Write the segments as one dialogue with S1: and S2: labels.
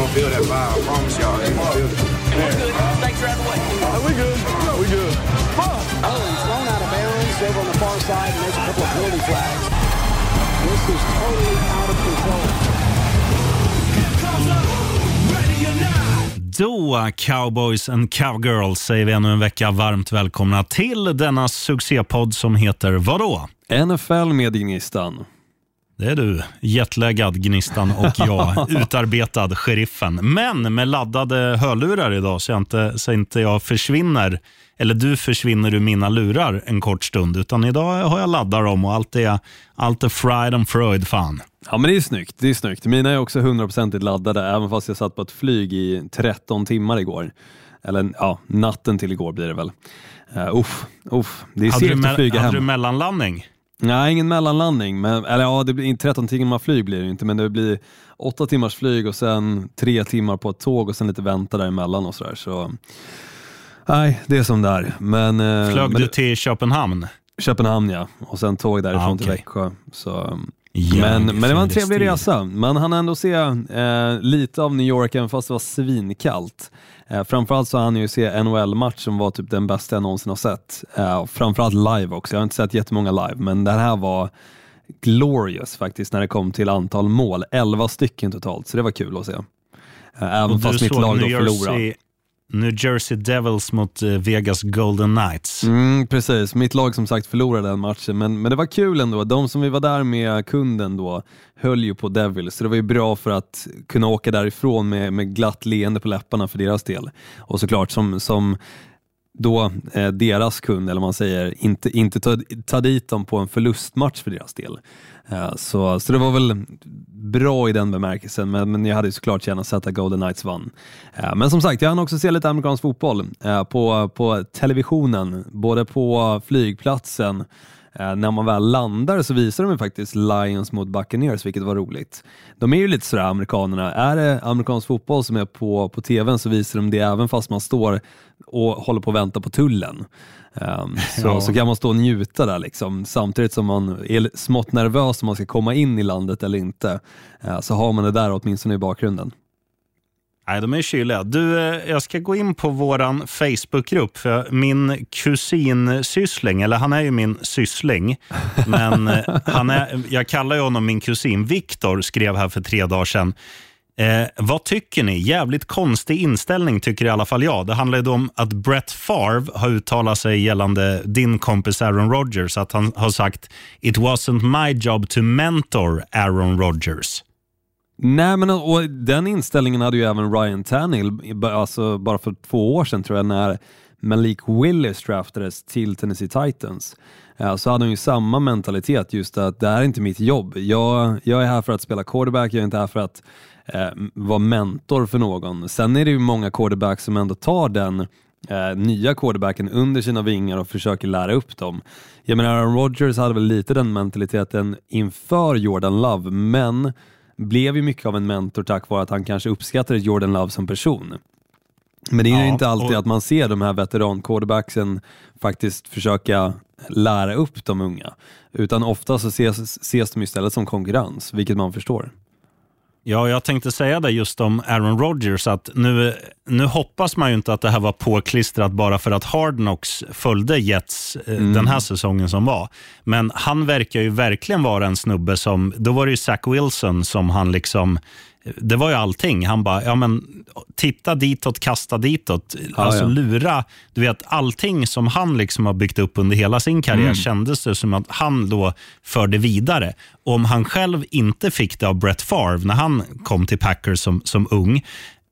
S1: gonna feel that vibe. I promise y'all, they gonna feel it.
S2: Way.
S3: we good. We good.
S4: Oh, he's thrown out of bounds over on the far side, and there's a couple of penalty flags. This is totally out of control.
S5: Då, cowboys and cowgirls, säger vi ännu en vecka varmt välkomna till denna succépodd som heter vadå?
S6: NFL med Gnistan.
S5: Det är du, jetlaggad Gnistan och jag, utarbetad Sheriffen. Men med laddade hörlurar idag så jag inte, så inte jag försvinner, eller du försvinner ur mina lurar en kort stund. Utan idag har jag laddat dem och allt är, allt är fried and freud fan.
S6: Ja men det är snyggt, det är snyggt. Mina är också hundraprocentigt laddade även fast jag satt på ett flyg i 13 timmar igår. Eller ja, natten till igår blir det väl. Uh, uff, uff. Det är
S5: Hade,
S6: segt att flyga
S5: hade
S6: hem.
S5: du mellanlandning?
S6: Nej, ingen mellanlandning. Men, eller ja, det blir 13 timmar flyg blir det inte, men det blir 8 timmars flyg och sen 3 timmar på ett tåg och sen lite vänta däremellan och sådär. Så, nej, det är som det är. Men, eh,
S5: Flög
S6: men
S5: du till Köpenhamn?
S6: Köpenhamn ja, och sen tåg därifrån
S5: Ah,
S6: till
S5: okej.
S6: Växjö. Så,
S5: Ja,
S6: men, men det var en trevlig
S5: stil.
S6: resa. Man hann ändå se eh, lite av New York även fast det var svinkallt. Eh, framförallt så hann jag ju se NHL-match som var typ den bästa jag någonsin har sett. Eh, framförallt live också. Jag har inte sett jättemånga live, men det här var glorious faktiskt när det kom till antal mål. 11 stycken totalt, så det var kul att se. Eh, även fast mitt lag då förlorade.
S5: New Jersey Devils mot eh, Vegas Golden Knights.
S6: Mm, precis, mitt lag som sagt förlorade den matchen, men, men det var kul ändå. De som vi var där med kunden då höll ju på Devils, så det var ju bra för att kunna åka därifrån med, med glatt leende på läpparna för deras del. Och såklart som, som då eh, deras kund, eller vad man säger, inte, inte ta, ta dit dem på en förlustmatch för deras del. Eh, så, så det var väl bra i den bemärkelsen, men, men jag hade ju såklart gärna sett att Golden Knights vann. Eh, men som sagt, jag hann också se lite amerikansk fotboll eh, på, på televisionen, både på flygplatsen Eh, när man väl landar så visar de faktiskt Lions mot Buccaneers, vilket var roligt. De är ju lite sådär amerikanerna, är det amerikansk fotboll som är på, på tvn så visar de det även fast man står och håller på att vänta på tullen. Um, så,
S5: Ja.
S6: så kan man stå och njuta där liksom, samtidigt som man är smått nervös om man ska komma in i landet eller inte. Eh, så har man det där åtminstone i bakgrunden.
S5: Nej, de är kyliga. Du, eh, jag ska gå in på våran Facebookgrupp. För min kusin Syssling, eller han är ju min syssling, men eh, han är, jag kallar ju honom min kusin. Viktor skrev här för tre dagar sedan. Eh, vad tycker ni? Jävligt konstig inställning tycker i alla fall jag. Det handlar ju om att Brett Favre har uttalat sig gällande din kompis Aaron Rodgers. Att han har sagt “It wasn't my job to mentor Aaron Rodgers”.
S6: Nej, men och den inställningen hade ju även Ryan Tannehill, alltså bara för två år sedan tror jag, när Malik Willis draftades till Tennessee Titans. Så hade han ju samma mentalitet, just att det här är inte mitt jobb. Jag, jag är här för att spela quarterback, jag är inte här för att eh, vara mentor för någon. Sen är det ju många quarterbacks som ändå tar den eh, nya quarterbacken under sina vingar och försöker lära upp dem. Jag menar, Aaron Rodgers hade väl lite den mentaliteten inför Jordan Love, men blev ju mycket av en mentor tack vare att han kanske uppskattade Jordan Love som person. Men det är ju
S5: Ja,
S6: inte alltid
S5: och-
S6: att man ser de här veteran quarterbacksen faktiskt försöka lära upp de unga. Utan ofta så ses, ses de istället som konkurrens, vilket man förstår.
S5: Ja, jag tänkte säga det just om Aaron Rodgers. att nu, nu hoppas man ju inte att det här var påklistrat bara för att Hard Knocks följde Jets eh, den här säsongen som var. Men han verkar ju verkligen vara en snubbe som, då var det ju Zach Wilson som han liksom, det var ju allting. Han bara, ja men titta ditåt, kasta ditåt. alltså
S6: ja.
S5: lura, du vet allting som han liksom har byggt upp under hela sin karriär kändes det som att han då förde vidare. Och om han själv inte fick det av Brett Favre när han kom till Packers som, som ung,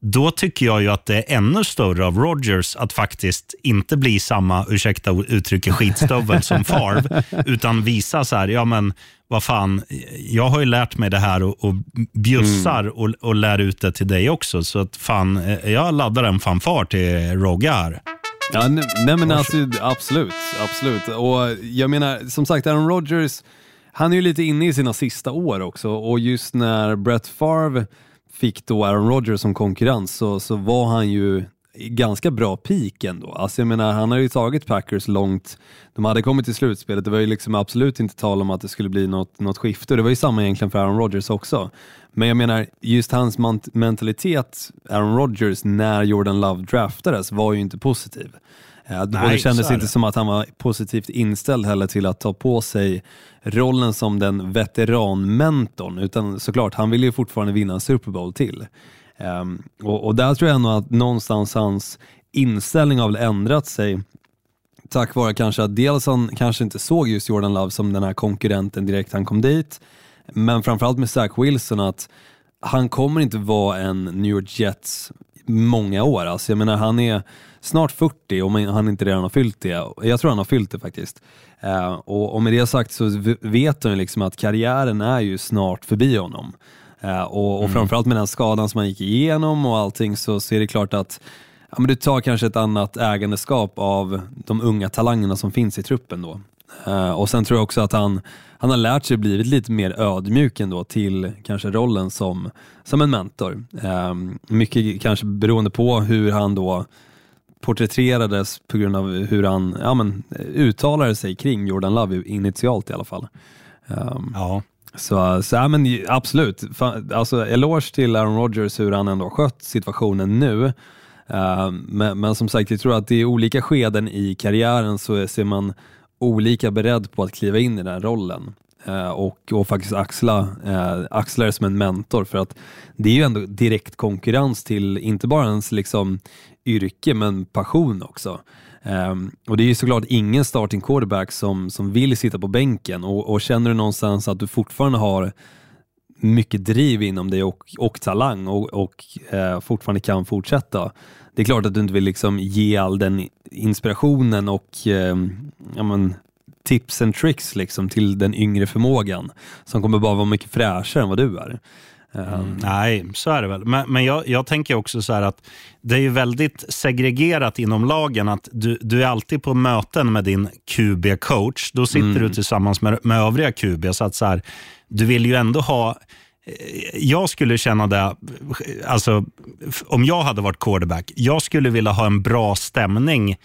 S5: då tycker jag ju att det är ännu större av Rodgers att faktiskt inte bli samma, ursäkta uttrycket, skitstövel som Favre, utan visa så här, ja men vad fan, jag har ju lärt mig det här och, och bjussar och, och lär ut det till dig också. Så att fan, eh, jag laddar en fanfar till Rogga här.
S6: Ja, nej, nej men alltså, absolut, absolut. Och jag menar, som sagt, Aaron Rodgers, han är ju lite inne i sina sista år också och just när Brett Favre fick då Aaron Rodgers som konkurrens så, så var han ju ganska bra peak ändå. Alltså jag menar, han har ju tagit Packers långt. De hade kommit till slutspelet, det var ju liksom absolut inte tal om att det skulle bli något, något skifte. Det var ju samma egentligen för Aaron Rodgers också. Men jag menar, just hans mentalitet, Aaron Rodgers, när Jordan Love draftades var ju inte positiv. Nej, och det kändes inte som att han var positivt inställd heller till att ta på sig rollen som den veteranmentorn, utan såklart, han ville ju fortfarande vinna en Super Bowl till. Um, och, och, där tror jag nog att någonstans hans inställning har väl ändrat sig tack vare kanske att dels han kanske inte såg just Jordan Love som den här konkurrenten direkt han kom dit, men framförallt med Zach Wilson att han kommer inte vara en New York Jets många år. Alltså jag menar, han är snart 40 om han inte redan har fyllt det. Jag tror han har fyllt det faktiskt. Uh, och, och, med det sagt så vet han liksom att karriären är ju snart förbi honom. Uh, och, och mm. framförallt med den skadan som han gick igenom och allting så, så är det klart att ja, men du tar kanske ett annat ägandeskap av de unga talangerna som finns i truppen då. Uh, och sen tror jag också att han, han har lärt sig blivit lite mer ödmjuk ändå till kanske rollen som, som en mentor. Uh, mycket kanske beroende på hur han då porträtterades på grund av hur han ja, men, uttalade sig kring Jordan Love initialt i alla fall. Um, ja. Så, så ja, men absolut, alltså, eloge till Aaron Rodgers hur han ändå skött situationen nu. Uh, men, men, som sagt, jag tror att det är olika skeden i karriären så ser man olika beredd på att kliva in i den rollen uh, och, och faktiskt axla, uh, axla det som en mentor för att det är ju ändå direkt konkurrens till inte bara ens liksom yrke men passion också. Um, och det är ju såklart ingen starting quarterback som, som vill sitta på bänken och, och känner du någonstans att du fortfarande har mycket driv inom dig och, och talang och, och eh, fortfarande kan fortsätta. Det är klart att du inte vill liksom ge all den inspirationen och eh, ja, men, tips and tricks liksom till den yngre förmågan som kommer bara vara mycket fräschare än vad du är.
S5: Mm, nej, så är det väl. Men, men jag, jag, tänker också så här att det är ju väldigt segregerat inom lagen. att Du, du är alltid på möten med din QB-coach. Då sitter mm. du tillsammans med, med övriga QB. Så att så här, du vill ju ändå ha eh, jag skulle känna det, alltså, om jag hade varit quarterback, jag skulle vilja ha en bra stämning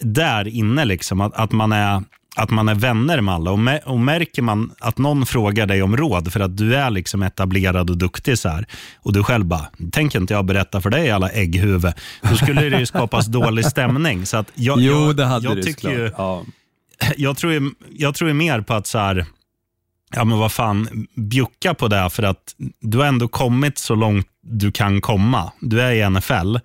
S5: där inne. Liksom, att, att man är att man är vänner med alla. Och, och märker man att någon frågar dig om råd för att du är liksom etablerad och duktig så här, och du själv bara, tänker inte jag berätta för dig alla ägghuvud. Då skulle det ju skapas dålig stämning. Så att jag,
S6: jo, jag, det hade jag det ju, ja.
S5: jag, tror ju, jag tror ju mer på att så här, ja men vad fan, bjucka på det för att du har ändå kommit så långt du kan komma. Du är i NFL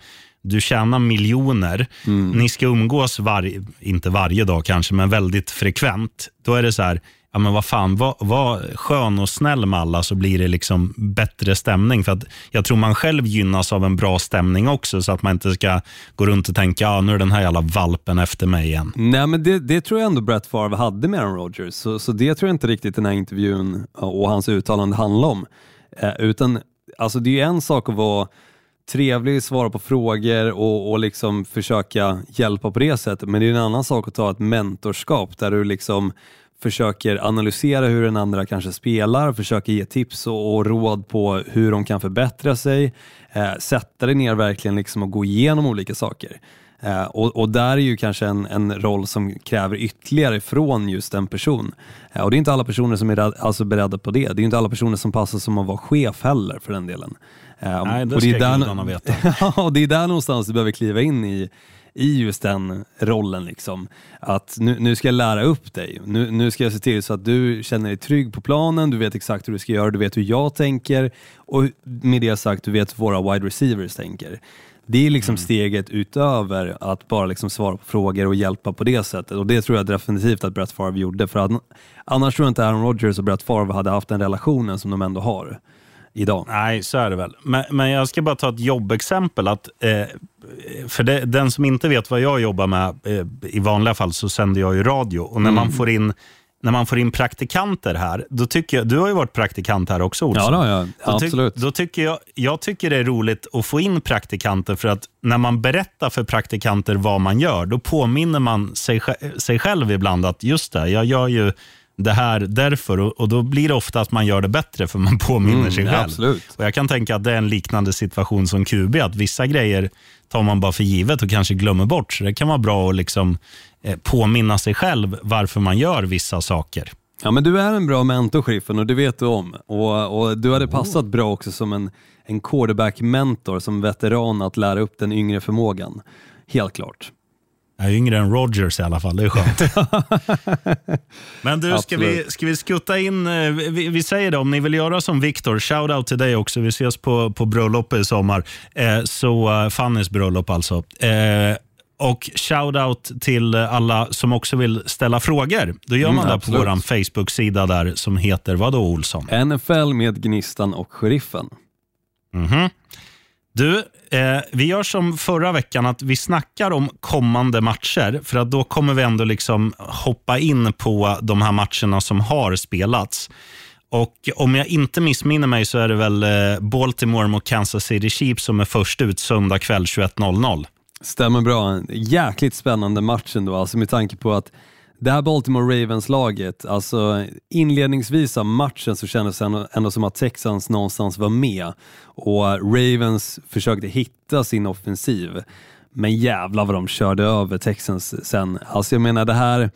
S5: du tjänar miljoner, mm. ni ska umgås, var, inte varje dag kanske, men väldigt frekvent. Då är det så här, ja men vad fan, var, var skön och snäll med alla så blir det liksom bättre stämning. För att Jag tror man själv gynnas av en bra stämning också, så att man inte ska gå runt och tänka, ja nu är den här jävla valpen efter mig igen.
S6: Nej men det, det tror jag ändå Brett Favre hade med Aaron Rodgers, så, så det tror jag inte riktigt den här intervjun och hans uttalande handlar om. Eh, utan alltså det är en sak att vara trevlig, svara på frågor och, och liksom försöka hjälpa på det sättet. Men det är en annan sak att ta ett mentorskap där du liksom försöker analysera hur den andra kanske spelar, försöker ge tips och, och råd på hur de kan förbättra sig, eh, sätta dig ner verkligen liksom och gå igenom olika saker. Eh, och, och, där är ju kanske en, en roll som kräver ytterligare från just en person. Eh, och det är inte alla personer som är alltså beredda på det. Det är inte alla personer som passar som att vara chef heller för den delen.
S5: Um, Nej, det och det ska är där, veta.
S6: och det är där någonstans du behöver kliva in i, i just den rollen. Liksom. Att nu, nu ska jag lära upp dig. Nu, nu ska jag se till så att du känner dig trygg på planen, du vet exakt hur du ska göra, du vet hur jag tänker och med det sagt, du vet hur våra wide receivers tänker. Det är liksom mm. steget utöver att bara liksom svara på frågor och hjälpa på det sättet. Och Det tror jag definitivt att Brett Favre gjorde. För att, annars tror jag inte Aaron Rodgers och Brett Favre hade haft den relationen som de ändå har idag.
S5: Nej, så är det väl. Men, men jag ska bara ta ett jobbexempel. Att, eh, för det, den som inte vet vad jag jobbar med, eh, i vanliga fall så sänder jag ju radio. Och när, mm. man får in, när man får in praktikanter här, då tycker jag, du har ju varit praktikant här också Olsson.
S6: Ja, då, ja. absolut.
S5: Då tycker jag, jag tycker det är roligt att få in praktikanter för att när man berättar för praktikanter vad man gör, då påminner man sig, sig själv ibland att just det, jag gör ju det här därför. Och, och Då blir det ofta att man gör det bättre för man påminner
S6: Mm,
S5: sig själv.
S6: absolut.
S5: Och Jag kan tänka att det är en liknande situation som QB, att vissa grejer tar man bara för givet och kanske glömmer bort. Så det kan vara bra att liksom, eh, påminna sig själv varför man gör vissa saker.
S6: Ja men du är en bra mentor Shriffen och det vet du om. Och, och du hade passat bra också som en, en quarterback-mentor, som veteran att lära upp den yngre förmågan. Helt klart.
S5: Jag är yngre än Rogers i alla fall, det är skönt. Men du, ska vi, ska vi skutta in, eh, vi, vi säger det, om ni vill göra som Viktor, shout-out till dig också. Vi ses på, på bröllopet i sommar. Eh, så uh, Fannys bröllop alltså. Eh, och shout-out till alla som också vill ställa frågor. Då gör
S6: Mm,
S5: man det på vår Facebook-sida där som heter vadå Olsson?
S6: NFL med Gnistan och Sheriffen.
S5: Mhm. Du, eh, vi gör som förra veckan, att vi snackar om kommande matcher. För att då kommer vi ändå liksom hoppa in på de här matcherna som har spelats. Och Om jag inte missminner mig så är det väl eh, Baltimore mot Kansas City Chiefs som är först ut söndag kväll 21.00.
S6: Stämmer bra. En jäkligt spännande match ändå, alltså med tanke på att det här Baltimore Ravens-laget, alltså inledningsvis av matchen så kändes det ändå, ändå som att Texans någonstans var med och Ravens försökte hitta sin offensiv. Men jävlar vad de körde över Texans sen. Alltså jag menar det här,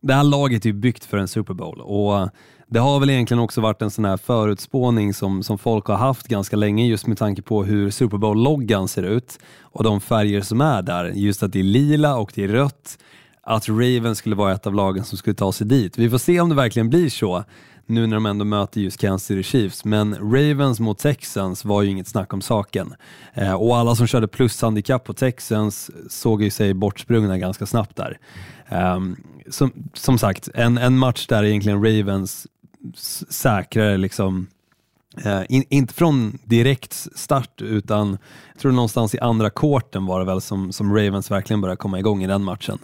S6: det här laget är ju byggt för en Super Bowl och det har väl egentligen också varit en sån här förutspåning som, som folk har haft ganska länge just med tanke på hur Super Bowl-loggan ser ut och de färger som är där. Just att det är lila och det är rött. Att Ravens skulle vara ett av lagen som skulle ta sig dit. Vi får se om det verkligen blir så nu när de ändå möter just Kansas City Chiefs. Men Ravens mot Texans var ju inget snack om saken. Eh, och alla som körde plushandikapp på Texans såg ju sig bortsprungna ganska snabbt där. Eh, som, som sagt, en, en match där egentligen Ravens säkrare liksom Eh, in, inte från direkt start utan jag tror någonstans i andra korten var det väl som, som Ravens verkligen började komma igång i den matchen.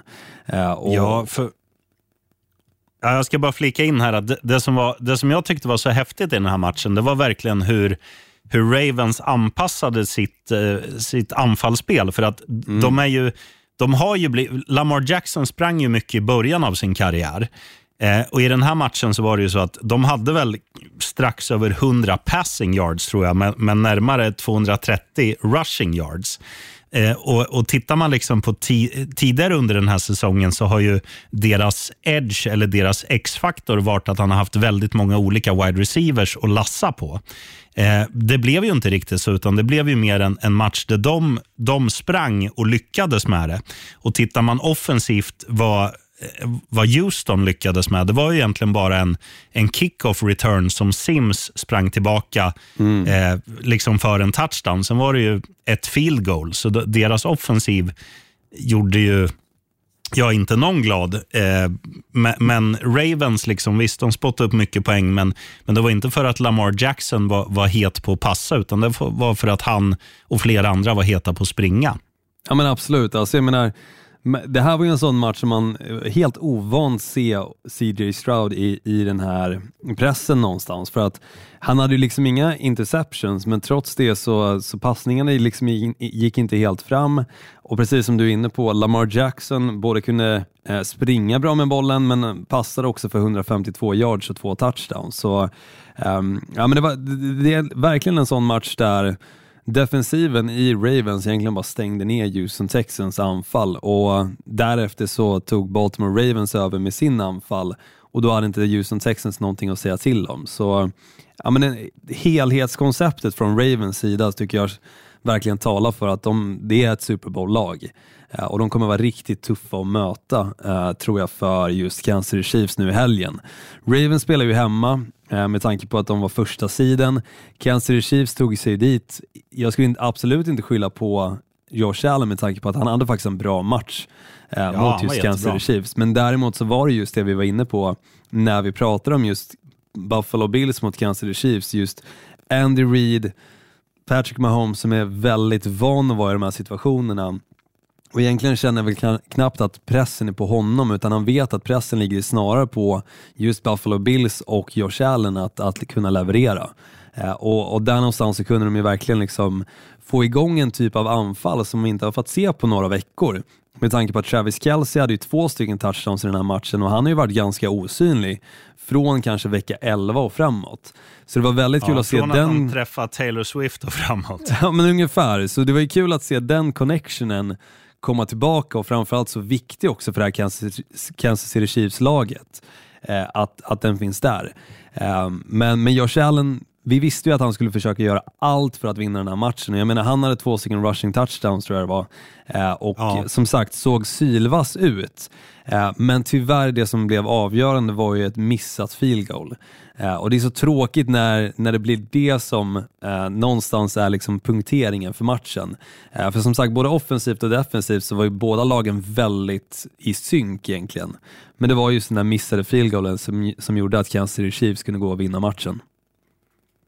S6: Eh, och,
S5: Ja, för... Ja, jag ska bara flika in här att det, det, som var, det som jag tyckte var så häftigt i den här matchen, det var verkligen hur, hur Ravens anpassade sitt, eh, sitt anfallsspel. För att de är ju, de har ju blivit, Lamar Jackson sprang ju mycket i början av sin karriär. Eh, och I den här matchen så var det ju så att de hade väl strax över 100 passing yards tror jag, men, men närmare 230 rushing yards. Eh, och, och Tittar man liksom på ti tidigare under den här säsongen så har ju deras edge eller deras X-faktor varit att han har haft väldigt många olika wide receivers att lassa på. Eh, det blev ju inte riktigt så, utan det blev ju mer en, en match där de, de sprang och lyckades med det. Och Tittar man offensivt vad vad Houston lyckades med, det var ju egentligen bara en, en kick-off return som Sims sprang tillbaka eh, liksom för en touchdown. Sen var det ju ett field goal, så deras offensiv gjorde ju Ja, inte någon glad. Eh, men, men Ravens, liksom, visst de spottade upp mycket poäng, men, men det var inte för att Lamar Jackson var, var het på att passa, utan det var för att han och flera andra var heta på att springa.
S6: Ja men absolut, alltså, jag menar, men det här var ju en sån match som man eh, helt ovant se CJ Stroud i, i den här pressen någonstans. För att han hade ju liksom inga interceptions, men trots det så, så passningarna liksom gick inte helt fram. Och precis som du är inne på, Lamar Jackson både kunde eh, springa bra med bollen, men passade också för 152 yards och två touchdowns. Så um, ja, men det, var, det, det är verkligen en sån match där defensiven i Ravens egentligen bara stängde ner Houston Texans anfall och därefter så tog Baltimore Ravens över med sin anfall och då hade inte Houston Texans någonting att säga till om. Så ja, men helhetskonceptet från Ravens sida tycker jag verkligen talar för att de, det är ett Super Bowl-lag. Eh, och de kommer vara riktigt tuffa att möta, eh, tror jag, för just Kansas City Chiefs nu i helgen. Ravens spelar ju hemma med tanke på att de var första sidan. Kansas City Chiefs tog sig dit. Jag skulle inte- absolut inte skylla på Josh Allen med tanke på att han hade faktiskt en bra match eh,
S5: han
S6: mot just Kansas. City Chiefs. Men däremot så var det just det vi var inne på när vi pratade om just Buffalo Bills mot Kansas City Chiefs. Just Andy Reid, Patrick Mahomes som är väldigt van att vara i de här situationerna. Och egentligen känner jag väl kna- knappt att pressen är på honom utan han vet att pressen ligger snarare på just Buffalo Bills och Josh Allen att, att kunna leverera. Eh, och, och där någonstans så kunde de ju verkligen liksom få igång en typ av anfall som vi inte har fått se på några veckor. med tanke på att Travis Kelce hade ju två stycken touchdowns i den här matchen och han har ju varit ganska osynlig från kanske vecka 11 och framåt. Så det var väldigt kul
S5: Ja,
S6: att se
S5: från
S6: den...
S5: att han träffade Taylor Swift och framåt.
S6: Ja men ungefär, så det var ju kul att se den connectionen komma tillbaka och framförallt så viktig också för det här Kansas, Kansas City Chiefs-laget. Eh, att, att den finns där. Eh, men, men Josh Allen, vi visste ju att han skulle försöka göra allt för att vinna den här matchen. Jag menar, han hade två stycken rushing touchdowns tror jag det var. Eh, och
S5: Ja.
S6: som sagt såg sylvass ut. Eh, men tyvärr det som blev avgörande var ju ett missat field goal. Eh, och det är så tråkigt när, när det blir det som någonstans är liksom punkteringen för matchen. För som sagt, både offensivt och defensivt så var ju båda lagen väldigt i synk egentligen. Men det var just den där missade field goalen som, som gjorde att Kansas City Chiefs kunde gå och vinna matchen.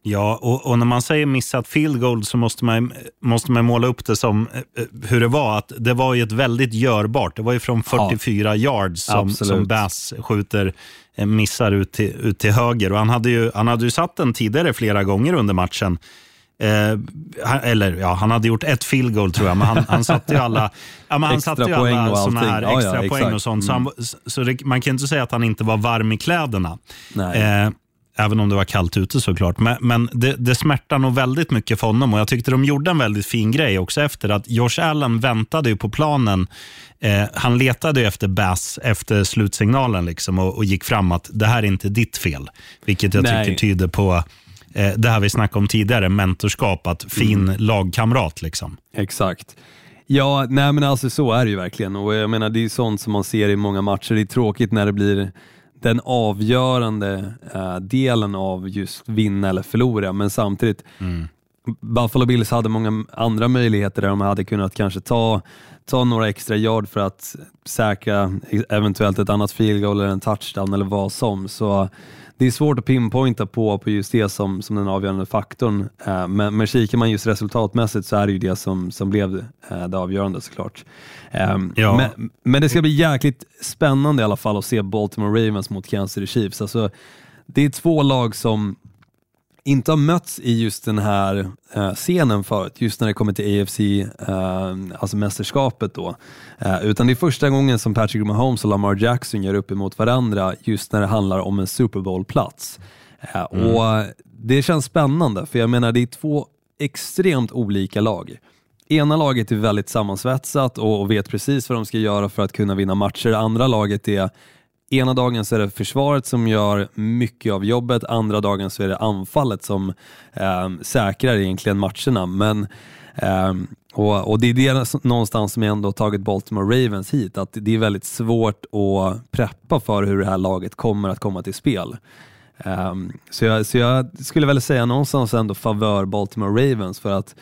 S5: Ja, och, och när man säger missat field goal så måste man, måste man måla upp det som eh, eh, hur det var. Att det var ju ett väldigt görbart. Det var ju från 44 yards som,
S6: Absolut.
S5: som Bass skjuter, eh, missar ut till, ut till höger. Och han, hade ju, han hade ju satt den tidigare flera gånger under matchen. Eh, eller ja, han hade gjort ett field goal tror jag, men han, han satte ju alla, ja, men han
S6: Extra
S5: satte ju alla
S6: och
S5: såna här
S6: Ja, ja,
S5: extra poäng.
S6: Mm.
S5: och sånt. Så, han, så det, man kan inte säga att han inte var varm i kläderna. Eh, även om det var kallt ute såklart. Men, men det, det smärtar nog väldigt mycket för honom och jag tyckte de gjorde en väldigt fin grej också efter att Josh Allen väntade ju på planen. Eh, han letade efter Bass efter slutsignalen liksom och, och gick fram att det här är inte ditt fel. Vilket jag
S6: Nej.
S5: tycker tyder på eh, det här vi snackade om tidigare, mentorskap, att fin
S6: Mm.
S5: lagkamrat. Liksom.
S6: Exakt. Ja, nej men alltså så är det ju verkligen och jag menar det är ju sånt som man ser i många matcher. Det är tråkigt när det blir den avgörande eh, delen av just vinna eller förlora, men samtidigt Buffalo Bills hade många andra möjligheter där de hade kunnat kanske ta, ta några extra yard för att säkra eventuellt ett annat field goal eller en touchdown eller vad som. Så det är svårt att pinpointa på, på just det som, som den avgörande faktorn. Eh, Men, men kikar man just resultatmässigt så är det ju det som, som blev eh, det avgörande såklart. Eh,
S5: Ja.
S6: Men, men det ska bli jäkligt spännande i alla fall att se Baltimore Ravens mot Kansas City Chiefs. Alltså, det är två lag som inte har mötts i just den här eh, scenen förut, just när det kommer till AFC, eh, alltså mästerskapet då. Eh, utan det är första gången som Patrick Mahomes och Lamar Jackson gör upp emot varandra just när det handlar om en Super Bowl-plats. Eh, Och Det känns spännande, för jag menar det är två extremt olika lag. Ena laget är väldigt sammansvetsat och och vet precis vad de ska göra för att kunna vinna matcher. Andra laget är Ena dagen så är det försvaret som gör mycket av jobbet, andra dagen så är det anfallet som eh, säkrar egentligen matcherna. Men, eh, och, och det är det någonstans som jag ändå har tagit Baltimore Ravens hit, att det är väldigt svårt att preppa för hur det här laget kommer att komma till spel. Eh, så, jag, så jag skulle väl säga någonstans ändå favör Baltimore Ravens för att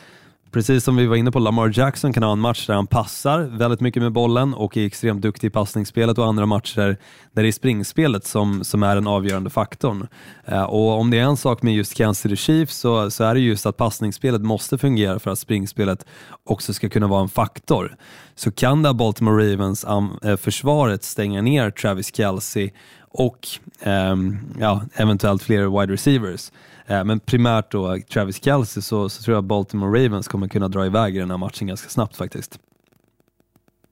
S6: Precis som vi var inne på, Lamar Jackson kan ha en match där han passar väldigt mycket med bollen och är extremt duktig i passningsspelet och andra matcher där det är springspelet som, som är den avgörande faktorn. Eh, och om det är en sak med just Kansas City Chiefs så, så är det just att passningsspelet måste fungera för att springspelet också ska kunna vara en faktor. Så kan det Baltimore Ravens-försvaret eh, stänga ner Travis Kelce och ehm, ja, eventuellt fler wide receivers. Eh, men primärt då Travis Kelce så, så tror jag Baltimore Ravens kommer kunna dra iväg i den här matchen ganska snabbt faktiskt.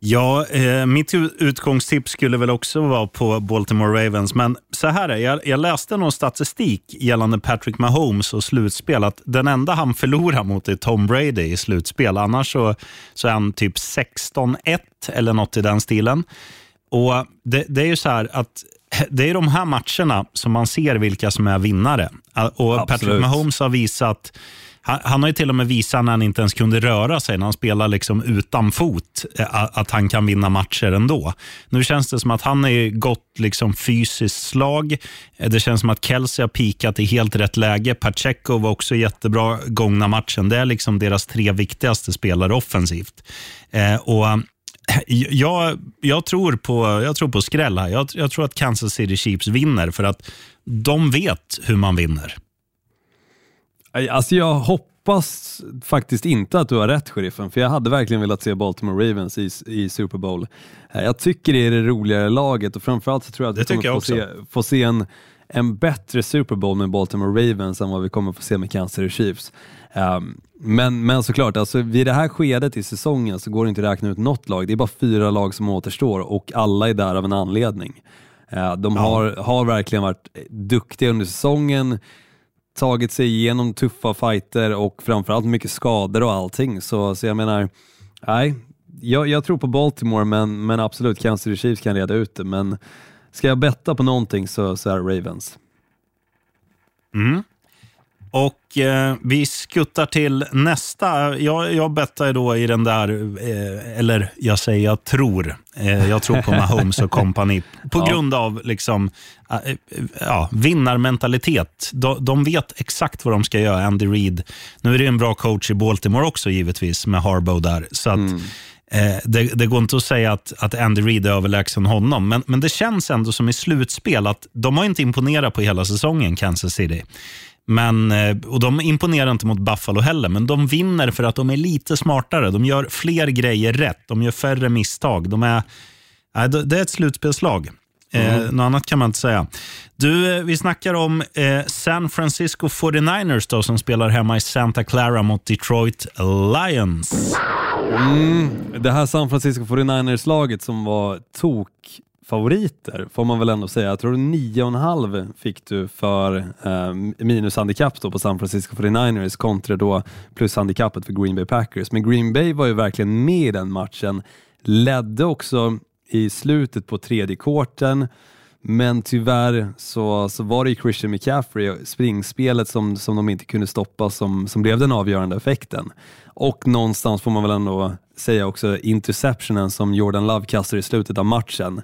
S5: Ja, eh, mitt utgångstips skulle väl också vara på Baltimore Ravens, men så här är det, jag, jag läste någon statistik gällande Patrick Mahomes och slutspel, att den enda han förlorar mot är Tom Brady i slutspel. Annars så, så är han typ 16-1 eller något i den stilen. Och det, det är ju så här att det är de här matcherna som man ser vilka som är vinnare. Och Patrick
S6: Absolut.
S5: Mahomes har visat han, har ju till och med visat när han inte ens kunde röra sig, när han spelar liksom utan fot, att han kan vinna matcher ändå. Nu känns det som att han är gott liksom fysiskt slag. Det känns som att Kelsey har pikat i helt rätt läge. Pacheco var också jättebra gångna matchen. Det är liksom deras tre viktigaste spelare offensivt. Och jag, jag, tror på, jag tror på skräll här. Jag, jag tror att Kansas City Chiefs vinner för att de vet hur man vinner.
S6: Alltså jag hoppas faktiskt inte att du har rätt sheriffen, för jag hade verkligen velat se Baltimore Ravens i, i Super Bowl. Eh, Jag tycker det är det roligare laget och framförallt så tror jag att vi kommer få, se, få se en, en bättre Super Bowl med Baltimore Ravens än vad vi kommer få se med Kansas City Chiefs. Um, men, men såklart, alltså, vid det här skedet i säsongen så går det inte att räkna ut något lag. Det är bara fyra lag som återstår och alla är där av en anledning. Uh, de ja. har, har verkligen varit duktiga under säsongen, tagit sig igenom tuffa fighter och framförallt mycket skador och allting. Så, så jag menar, nej, jag, jag tror på Baltimore men, men absolut, Kansas City Chiefs kan reda ut det. Men ska jag betta på någonting så, så är det Ravens.
S5: Mm. Och eh, Vi skuttar till nästa. Jag, jag bettar då i den där, eh, eller jag säger jag tror. Eh, jag tror på Mahomes och kompani på ja. grund av liksom, eh, ja, vinnarmentalitet. De, de, vet exakt vad de ska göra, Andy Reid. Nu är det en bra coach i Baltimore också givetvis med Harbaugh där. Så att, mm. Eh, det, det, går inte att säga att, att Andy Reid är överlägsen honom, men, men det känns ändå som i slutspel att de har inte imponerat på hela säsongen, Kansas City. Men, eh, och De imponerar inte mot Buffalo heller, men de vinner för att de är lite smartare. De gör fler grejer rätt, de gör färre misstag. De är, det är ett slutspelslag. Eh, mm. Eh, något annat kan man inte säga. Du, vi snackar om eh, San Francisco 49ers då, som spelar hemma i Santa Clara mot Detroit Lions.
S6: Mm. Det här San Francisco 49ers-laget som var tok favoriter får man väl ändå säga. Jag tror 9,5 fick du för eh, minushandikapp på San Francisco 49ers kontra då plushandikappet för Green Bay Packers. Men Green Bay var ju verkligen med i den matchen, ledde också i slutet på tredje korten men tyvärr så, så var det Christian McCaffrey, springspelet som, som de inte kunde stoppa, som, som blev den avgörande effekten. Och någonstans får man väl ändå säga också interceptionen som Jordan Love kastade i slutet av matchen.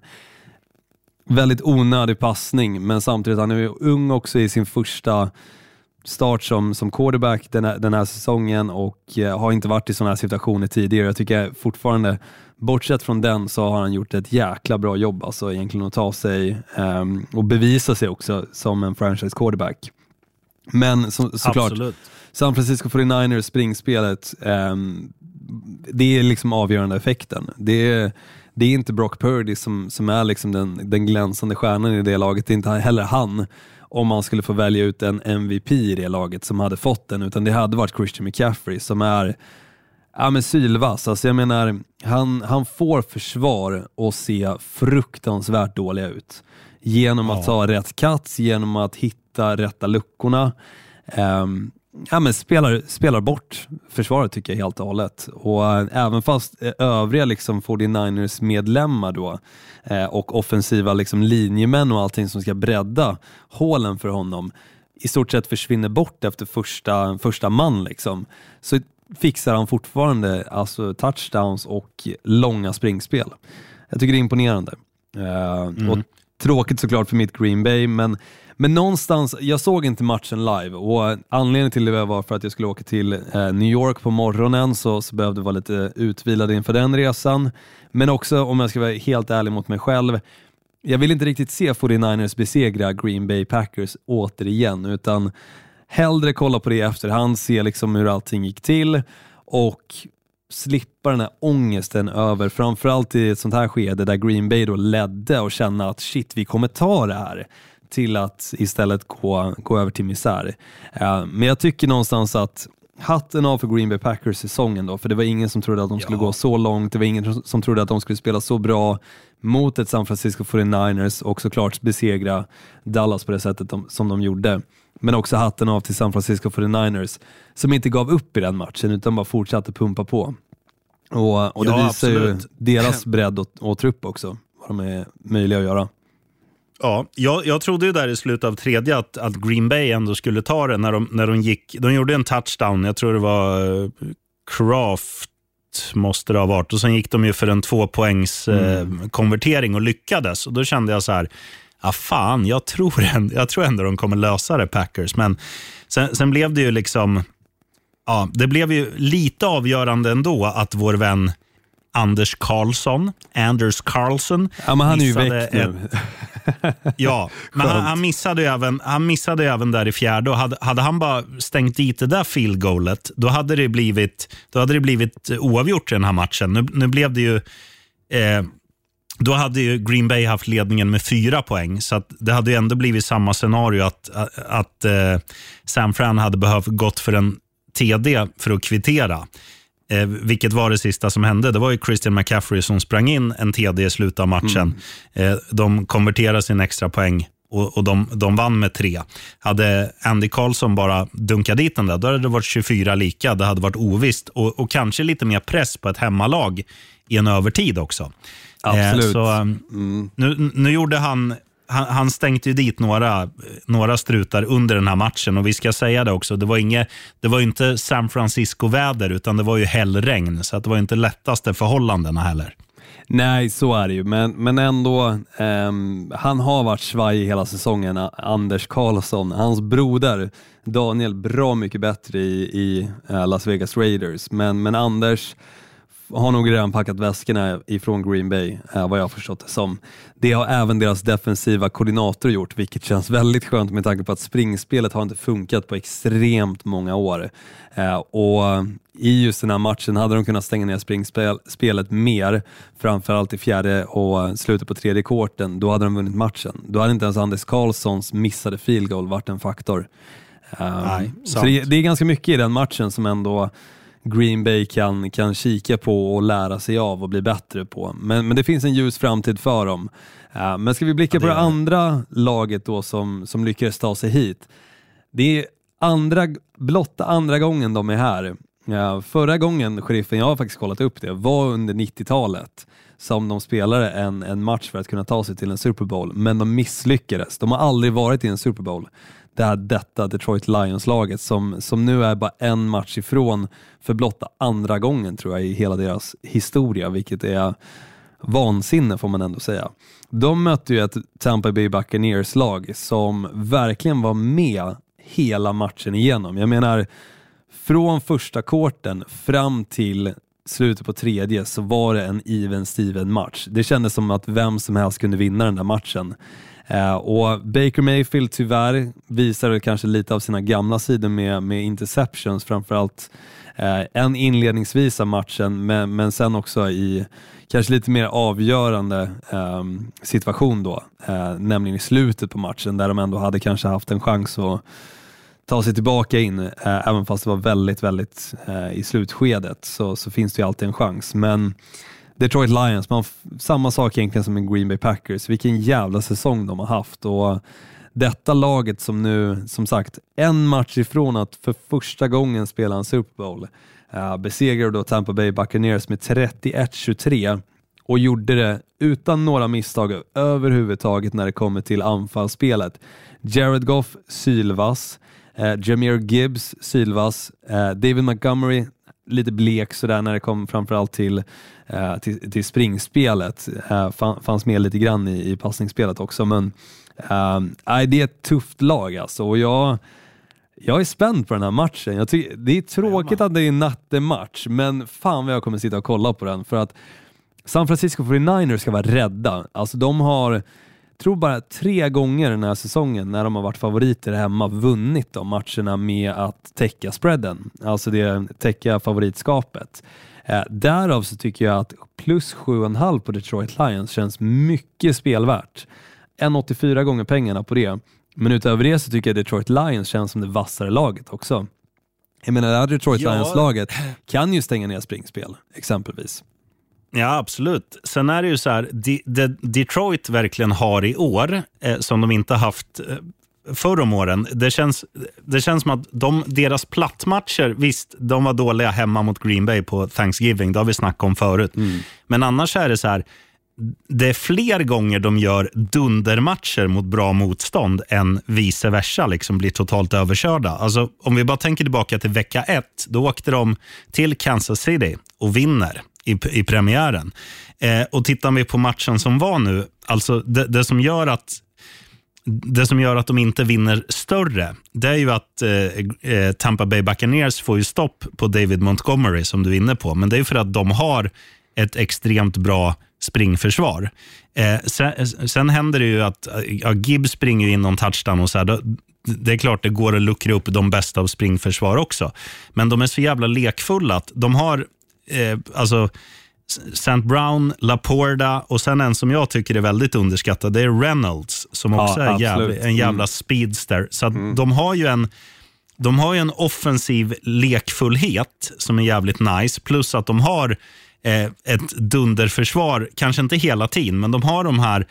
S6: Väldigt onödig passning, men samtidigt han är ju ung också i sin första start som, som quarterback den här, den här säsongen och eh, har inte varit i sådana här situationer tidigare. Jag tycker fortfarande, bortsett från den, så har han gjort ett jäkla bra jobb alltså egentligen att ta sig um, och bevisa sig också som en franchise quarterback. Men så, såklart, Absolut. San Francisco 49ers springspelet, um, det är liksom avgörande effekten. Det är, det är inte Brock Purdy som, som är liksom den, den glänsande stjärnan i det laget, det är inte heller han om man skulle få välja ut en MVP i det laget som hade fått den, utan det hade varit Christian McCaffrey som är ja, men sylvass. Alltså jag menar, han, han får försvar och se fruktansvärt dåliga ut. Genom att ja. ta rätt cuts, genom att hitta rätta luckorna. Um, ja, men spelar, spelar bort försvaret tycker jag helt och hållet. Och äh, även fast äh, övriga liksom 49ers medlemmar då äh, och offensiva liksom linjemän och allting som ska bredda hålen för honom i stort sett försvinner bort efter första, första man liksom, så fixar han fortfarande alltså touchdowns och långa springspel. Jag tycker det är imponerande. Mm. Och Tråkigt såklart för mitt Green Bay, men men någonstans, jag såg inte matchen live och anledningen till det var för att jag skulle åka till eh, New York på morgonen så, så behövde jag vara lite utvilad inför den resan. Men också, om jag ska vara helt ärlig mot mig själv, jag vill inte riktigt se 49ers besegra Green Bay Packers återigen, utan hellre kolla på det i efterhand, se liksom hur allting gick till och slippa den här ångesten över, framförallt i ett sånt här skede där Green Bay då ledde och känna att shit, vi kommer ta det här till att istället gå, gå över till misär. Uh, men jag tycker någonstans att hatten av för Green Bay Packers säsongen då, för det var ingen som trodde att de skulle ja. gå så långt, det var ingen som trodde att de skulle spela så bra mot ett San Francisco 49ers och såklart besegra Dallas på det sättet de, som de gjorde. Men också hatten av till San Francisco 49ers som inte gav upp i den matchen utan bara fortsatte pumpa på. Och, och det ja, visar absolut. ju deras bredd och, och trupp också, vad de är möjliga att göra.
S5: Ja, jag, jag trodde ju där i slutet av tredje att, att Green Bay ändå skulle ta det när de, när de gick. De gjorde en touchdown, jag tror det var uh, Craft måste det ha varit. Och Sen gick de ju för en tvåpoängs mm. eh, konvertering och lyckades. Och Då kände jag så här, ah, fan, jag tror, ändå, jag tror ändå de kommer lösa det, Packers. Men sen, sen blev det ju liksom, ja, det blev ju lite avgörande ändå att vår vän Anders Karlsson, Anders Carlson.
S6: Ja, men han är ju väck nu.
S5: ja, men han, han, missade även, han missade även där i fjärde. Och hade, hade han bara stängt dit det där field goalet, då hade det blivit, då hade det blivit oavgjort i den här matchen. Nu, nu blev det ju... Eh, då hade ju Green Bay haft ledningen med fyra poäng, så det hade ju ändå blivit samma scenario att, att, att eh, San Fran hade behövt gått för en TD för att kvittera. Eh, vilket var det sista som hände. Det var ju Christian McCaffrey som sprang in en TD i slutet av matchen. Mm. Eh, de konverterade sin extra poäng och, och de, de vann med tre. Hade Andy Carlson bara dunkat dit den där, då hade det varit 24 lika. Det hade varit ovisst och, och kanske lite mer press på ett hemmalag i en övertid också.
S6: Absolut. Eh, så,
S5: mm. nu, nu gjorde han han, han stänkte ju dit några, några strutar under den här matchen och vi ska säga det också, det var, inge, det var inte San Francisco-väder utan det var ju hällregn, så att det var inte lättaste förhållandena heller.
S6: Nej, så är det ju, men, men ändå, um, han har varit svajig hela säsongen, Anders Karlsson. Hans broder Daniel, bra mycket bättre i, i uh, Las Vegas Raiders, men, men Anders har nog redan packat väskorna ifrån Green Bay, eh, vad jag har förstått det som. Det har även deras defensiva koordinator gjort, vilket känns väldigt skönt med tanke på att springspelet har inte funkat på extremt många år. Eh, och I just den här matchen hade de kunnat stänga ner springspelet mer, framförallt i fjärde och slutet på tredje korten. Då hade de vunnit matchen. Då hade inte ens Anders Karlssons missade field goal varit en faktor.
S5: Nej,
S6: så det, det är ganska mycket i den matchen som ändå Green Bay kan, kan kika på och lära sig av och bli bättre på. Men, men det finns en ljus framtid för dem. Uh, men ska vi blicka ja, det på det andra laget då som, som lyckades ta sig hit. Det är andra, blotta andra gången de är här. Uh, förra gången, sheriffen, jag har faktiskt kollat upp det, var under 90-talet som de spelade en, en match för att kunna ta sig till en Super Bowl, men de misslyckades. De har aldrig varit i en Super Bowl det här, detta Detroit Lions-laget som, som nu är bara en match ifrån för blotta andra gången tror jag i hela deras historia, vilket är vansinne får man ändå säga. De mötte ju ett Tampa Bay Buccaneers-lag som verkligen var med hela matchen igenom. Jag menar, från första korten fram till slutet på tredje så var det en even-steven match. Det kändes som att vem som helst kunde vinna den där matchen. Eh, och Baker Mayfield tyvärr visar kanske lite av sina gamla sidor med, med interceptions, framförallt eh, en inledningsvis av matchen, men, men sen också i kanske lite mer avgörande eh, situation då, eh, nämligen i slutet på matchen där de ändå hade kanske haft en chans att ta sig tillbaka in, eh, även fast det var väldigt, väldigt eh, i slutskedet så, så finns det ju alltid en chans. Men Detroit Lions, man, samma sak egentligen som med Green Bay Packers. Vilken jävla säsong de har haft. Och detta laget som nu, som sagt, en match ifrån att för första gången spela en Super Bowl, eh, uh, besegrade då Tampa Bay Buccaneers med 31-23 och gjorde det utan några misstag överhuvudtaget när det kommer till anfallsspelet. Jared Goff sylvass, eh, Jameer Gibbs sylvass, eh, David Montgomery lite blek sådär när det kom framförallt till, till, till springspelet. Eh, fanns med lite grann i, i passningsspelet också, men eh, det är ett tufft lag alltså. Och jag, jag är spänd på den här matchen. Jag tycker, det är tråkigt att det är nattematch, men fan vad jag kommer sitta och kolla på den för att San Francisco 49ers ska vara rädda. Alltså de har tror bara tre gånger den här säsongen när de har varit favoriter hemma vunnit de matcherna med att täcka spreaden, alltså det täcka favoritskapet. Eh, därav så tycker jag att plus 7,5 på Detroit Lions känns mycket spelvärt. 1,84 gånger pengarna på det. Men utöver det så tycker jag Detroit Lions känns som det vassare laget också. Jag menar, det här Detroit ja. Lions-laget kan ju stänga ner springspel, exempelvis.
S5: Ja, absolut. Sen är det ju så här, det Detroit verkligen har i år, eh, som de inte haft eh, förr om åren, det känns, det känns som att de, deras plattmatcher, visst, de var dåliga hemma mot Green Bay på Thanksgiving, det har vi snackat om förut. Mm. Men annars är det så här, det är fler gånger de gör dundermatcher mot bra motstånd än vice versa, liksom blir totalt överkörda. Alltså, om vi bara tänker tillbaka till vecka ett, då åkte de till Kansas City och vinner i, i premiären. Eh, och tittar vi på matchen som var nu, alltså det, det, som gör att det som gör att de inte vinner större, det är ju att eh, eh, Tampa Bay Buccaneers får ju stopp på David Montgomery, som du är inne på. Men det är för att de har ett extremt bra springförsvar. Eh, sen, sen, händer det ju att ja, Gibbs springer in någon touchdown och så här, då, det är klart det går att luckra upp de bästa av springförsvar också. Men de är så jävla lekfulla att de har eh, alltså, St. Brown, Laporda och sen en som jag tycker är väldigt underskattad, det är Reynolds som
S6: Ja,
S5: också är
S6: absolut.
S5: jävlig, en jävla
S6: Mm.
S5: speedster. Så att de har ju en de har ju en offensiv lekfullhet som är jävligt nice, plus att de har eh, ett dunderförsvar, kanske inte hela tiden, men de har de här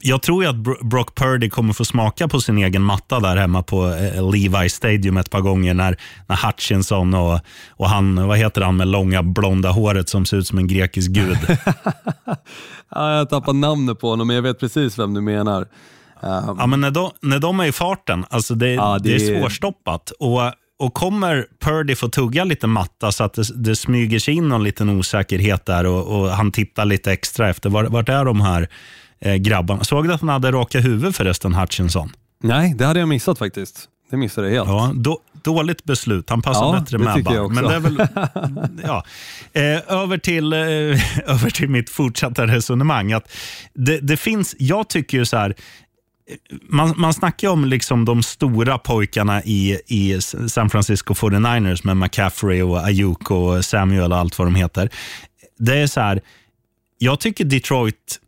S5: jag tror ju att Bro- Brock Purdy kommer få smaka på sin egen matta där hemma på eh, Levi Stadium ett par gånger när, när Hutchinson och, och han, vad heter han med långa blonda håret som ser ut som en grekisk gud.
S6: Ja, jag tappar namnet på honom, men jag vet precis vem du menar. Ehm,
S5: Ja, men när, de, när de är i farten, alltså det,
S6: Ja,
S5: det...
S6: det-
S5: är svårstoppat. Och, och kommer Purdy få tugga lite matta så att det, det smyger sig in någon liten osäkerhet där och, och han tittar lite extra efter, var, vart är de här eh, grabbarna? Såg du att han hade raka huvud förresten, Hutchinson?
S6: nej, det hade jag missat faktiskt. Det missade jag helt.
S5: Ja, då, dåligt beslut. Han passar
S6: Ja,
S5: bättre med Abba. Men det är väl, ja. eh, över, till, eh, över till mitt fortsatta resonemang. Att det, det finns, jag tycker ju så här, man, man snackar om liksom de stora pojkarna i, i San Francisco 49ers med McCaffrey och Ayuk och Samuel och allt vad de heter. Det är så här, jag tycker Detroit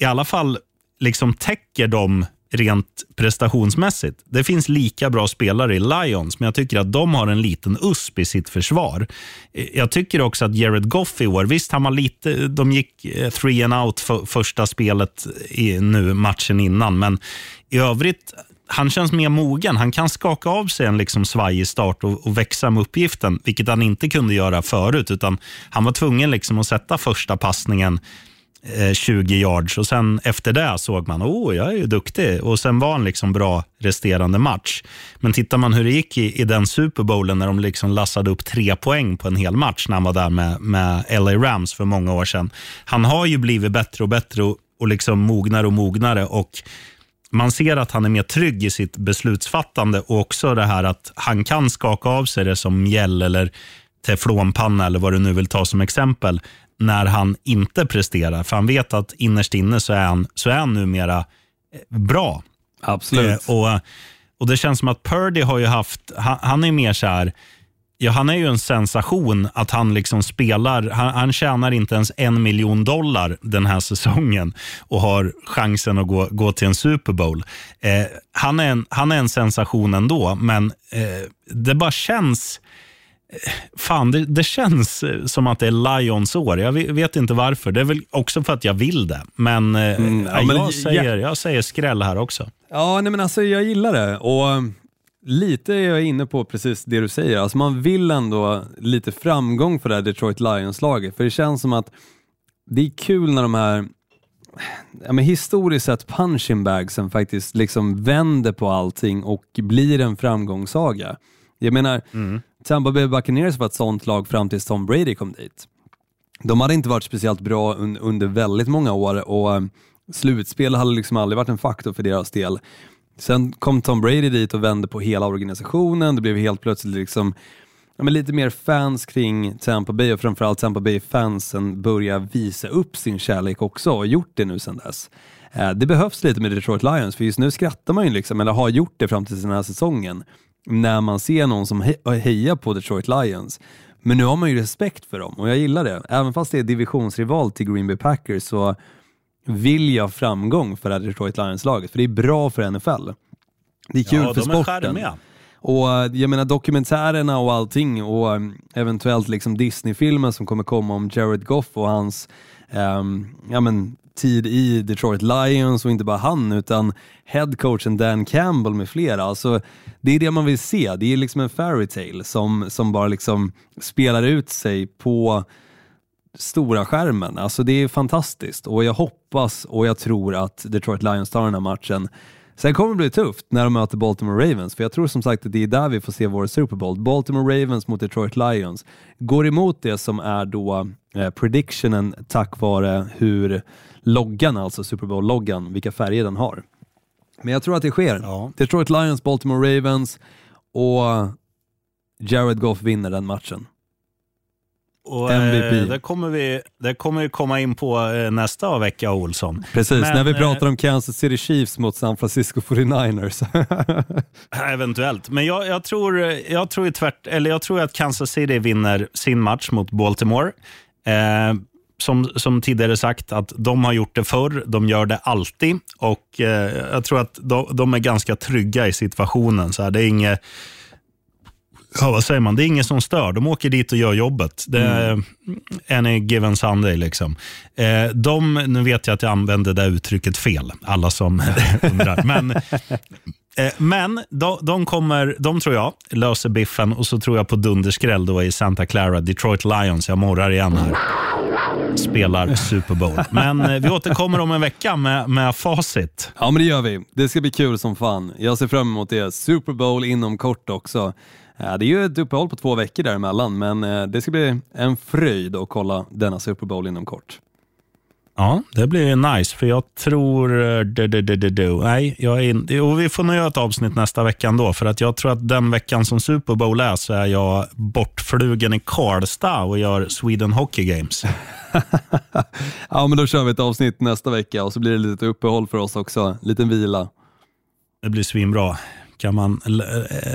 S5: i alla fall liksom täcker dem rent prestationsmässigt. Det finns lika bra spelare i Lions, men jag tycker att de har en liten USP i sitt försvar. Jag tycker också att Jared Goff i år, visst han var lite, de gick eh, three and out för första spelet i nu matchen innan, men i övrigt han känns mer mogen. Han kan skaka av sig en liksom svajig start och, och växa med uppgiften, vilket han inte kunde göra förut. utan Han var tvungen liksom att sätta första passningen Eh, 20 yards och sen efter det såg man, oh, jag är ju duktig. Och sen var han liksom bra resterande match. Men tittar man hur det gick i, i den Super Bowlen när de liksom lassade upp tre poäng på en hel match när han var där med, med LA Rams för många år sedan. Han har ju blivit bättre och bättre och, och liksom mognare och mognare. och man ser att han är mer trygg i sitt beslutsfattande och också det här att han kan skaka av sig det som mjäll eller teflonpanna eller vad du nu vill ta som exempel när han inte presterar. För han vet att innerst inne så är han, så är han numera eh, bra.
S6: Absolut.
S5: Eh, och, och Det känns som att Purdy har ju haft, han, han är mer så här, ja, han är ju en sensation att han liksom spelar, han, han tjänar inte ens en miljon dollar den här säsongen och har chansen att gå, gå till en Super Bowl. Eh, han, är en, han är en sensation ändå, men eh, det bara känns Fan, det, det känns eh, som att det är Lions år. Jag vet, inte varför. Det är väl också för att jag vill det. Men, eh,
S6: Mm, ja, men
S5: jag,
S6: ja.
S5: säger, jag säger skräll här också.
S6: Ja, nej men alltså jag gillar det och um, lite är jag inne på precis det du säger. Alltså man vill ändå lite framgång för det här Detroit Lions-laget, för det känns som att det är kul när de här ja, men historiskt sett punching bagsen faktiskt liksom vänder på allting och blir en framgångssaga. Jag menar, Tampa Bay Buccaneers var ett sånt lag fram tills Tom Brady kom dit. De hade inte varit speciellt bra un under väldigt många år och eh, slutspel hade liksom aldrig varit en faktor för deras del. Sen kom Tom Brady dit och vände på hela organisationen. Det blev helt plötsligt liksom, ja, men lite mer fans kring Tampa Bay och framförallt Tampa Bay-fansen börjar visa upp sin kärlek också och gjort det nu sedan dess. Eh, det behövs lite med Detroit Lions för just nu skrattar man ju liksom, eller har gjort det fram till den här säsongen, när man ser någon som he- hejar på Detroit Lions. Men nu har man ju respekt för dem och jag gillar det. Även fast det är divisionsrival till Green Bay Packers så vill jag framgång för det här Detroit Lions-laget, för det är bra för NFL. Det är kul
S5: ja,
S6: för sporten.
S5: charmiga.
S6: Och jag menar dokumentärerna och allting och um, eventuellt liksom Disney-filmen som kommer komma om Jared Goff och hans ehm, ja, men, tid i Detroit Lions och inte bara han utan headcoachen Dan Campbell med flera. Alltså, det är det man vill se. Det är liksom en fairy tale som, som bara liksom spelar ut sig på stora skärmen. Alltså det är fantastiskt och jag hoppas och jag tror att Detroit Lions tar den här matchen. Sen kommer det bli tufft när de möter Baltimore Ravens, för jag tror som sagt att det är där vi får se vår Super Bowl. Baltimore Ravens mot Detroit Lions går emot det som är då eh, predictionen tack vare hur loggan, alltså Super Bowl-loggan, vilka färger den har. Men jag tror att det sker.
S5: Ja.
S6: Detroit Lions, Baltimore Ravens och Jared Goff vinner den matchen.
S5: Och,
S6: MVP.
S5: Eh, det kommer vi det kommer vi komma in på eh, nästa vecka, Olsson.
S6: Precis,
S5: Men,
S6: när vi
S5: eh,
S6: pratar om Kansas City Chiefs mot San Francisco 49ers.
S5: Eventuellt. Men jag, jag, tror, jag, tror tvärt, eller jag tror att Kansas City vinner sin match mot Baltimore. Eh, som, som tidigare sagt, att de har gjort det förr, de gör det alltid och eh, jag tror att de, de, är ganska trygga i situationen. Så här, det är inget ja, vad säger man? Det är ingen som stör. De åker dit och gör jobbet. Det är mm. any given Sunday. Liksom. Eh, de, nu vet jag att jag använder det uttrycket fel, alla som undrar. Men, men de, de, kommer, de tror jag löser biffen och så tror jag på dunderskräll då i Santa Clara, Detroit Lions. Jag morrar igen här spelar Super Bowl. Men eh, vi återkommer om en vecka med, med facit.
S6: Ja, men det gör vi. Det ska bli kul som fan. Jag ser fram emot det. Super Bowl inom kort också. Det är ju ett uppehåll på två veckor däremellan, men eh, det ska bli en fröjd att kolla denna Super Bowl inom kort.
S5: Ja, det blir nice, för jag tror... Eh, du, du, du, du, Nej, jag är in, jo, vi får nog göra ett avsnitt nästa vecka ändå, för att jag tror att den veckan som Super Bowl är så är jag bortflugen i Karlstad och gör Sweden Hockey Games.
S6: ja, men då kör vi ett avsnitt nästa vecka och så blir det lite uppehåll för oss också, liten vila.
S5: Det blir svinbra kan man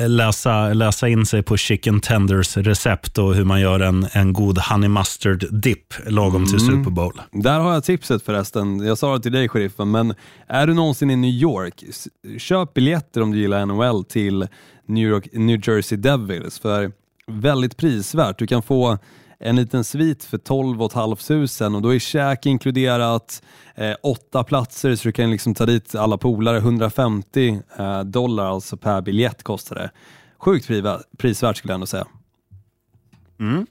S5: läsa, läsa in sig på chicken tenders recept och hur man gör en, en god honey mustard dip lagom mm. till Super Bowl.
S6: Där har jag tipset förresten. Jag sa det till dig sheriffen, men är du någonsin i New York, köp biljetter om du gillar NHL till New, York, New Jersey Devils för väldigt prisvärt. Du kan få en liten svit för 12 500 och då är käk inkluderat, eh, åtta platser så du kan liksom ta dit alla polare, 150 eh, dollar alltså per biljett kostar det. Sjukt prisvärt skulle jag ändå säga.
S5: Mm.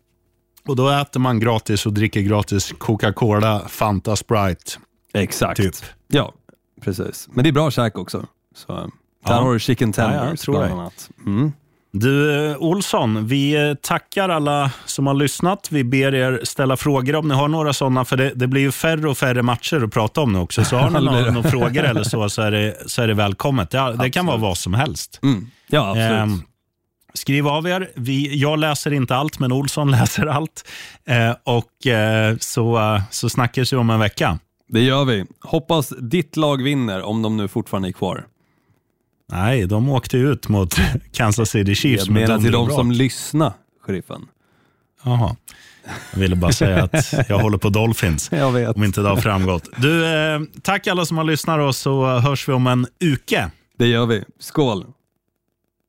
S5: Och då äter man gratis och dricker gratis Coca-Cola, Fanta, Sprite.
S6: Exakt. Typ. Ja, precis. Men det är bra käk också. Så, där ja. har du chicken tenders ja, bland annat. Mm.
S5: Du eh, Olsson, vi eh, tackar alla som har lyssnat. Vi ber er ställa frågor om ni har några sådana, för det, det blir ju färre och färre matcher att prata om nu också. Så har ni några, några frågor eller så, så är det, så är det välkommet. Det, det kan vara vad som helst.
S6: Mm. Ja, absolut. Eh,
S5: skriv av er. Vi, jag läser inte allt, men Olsson läser allt. Eh, och eh, så, så snackar vi om en vecka.
S6: Det gör vi. Hoppas ditt lag vinner, om de nu fortfarande är kvar.
S5: Nej, de åkte ut mot Kansas City Chiefs.
S6: Jag menar till de som lyssnar, sheriffen.
S5: Jaha. Jag ville bara säga att jag håller på Dolphins.
S6: Jag vet.
S5: Om inte det har framgått. Du, eh, tack alla som har lyssnat och så hörs vi om en uke.
S6: Det gör vi. Skål!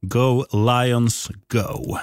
S5: Go Lions go!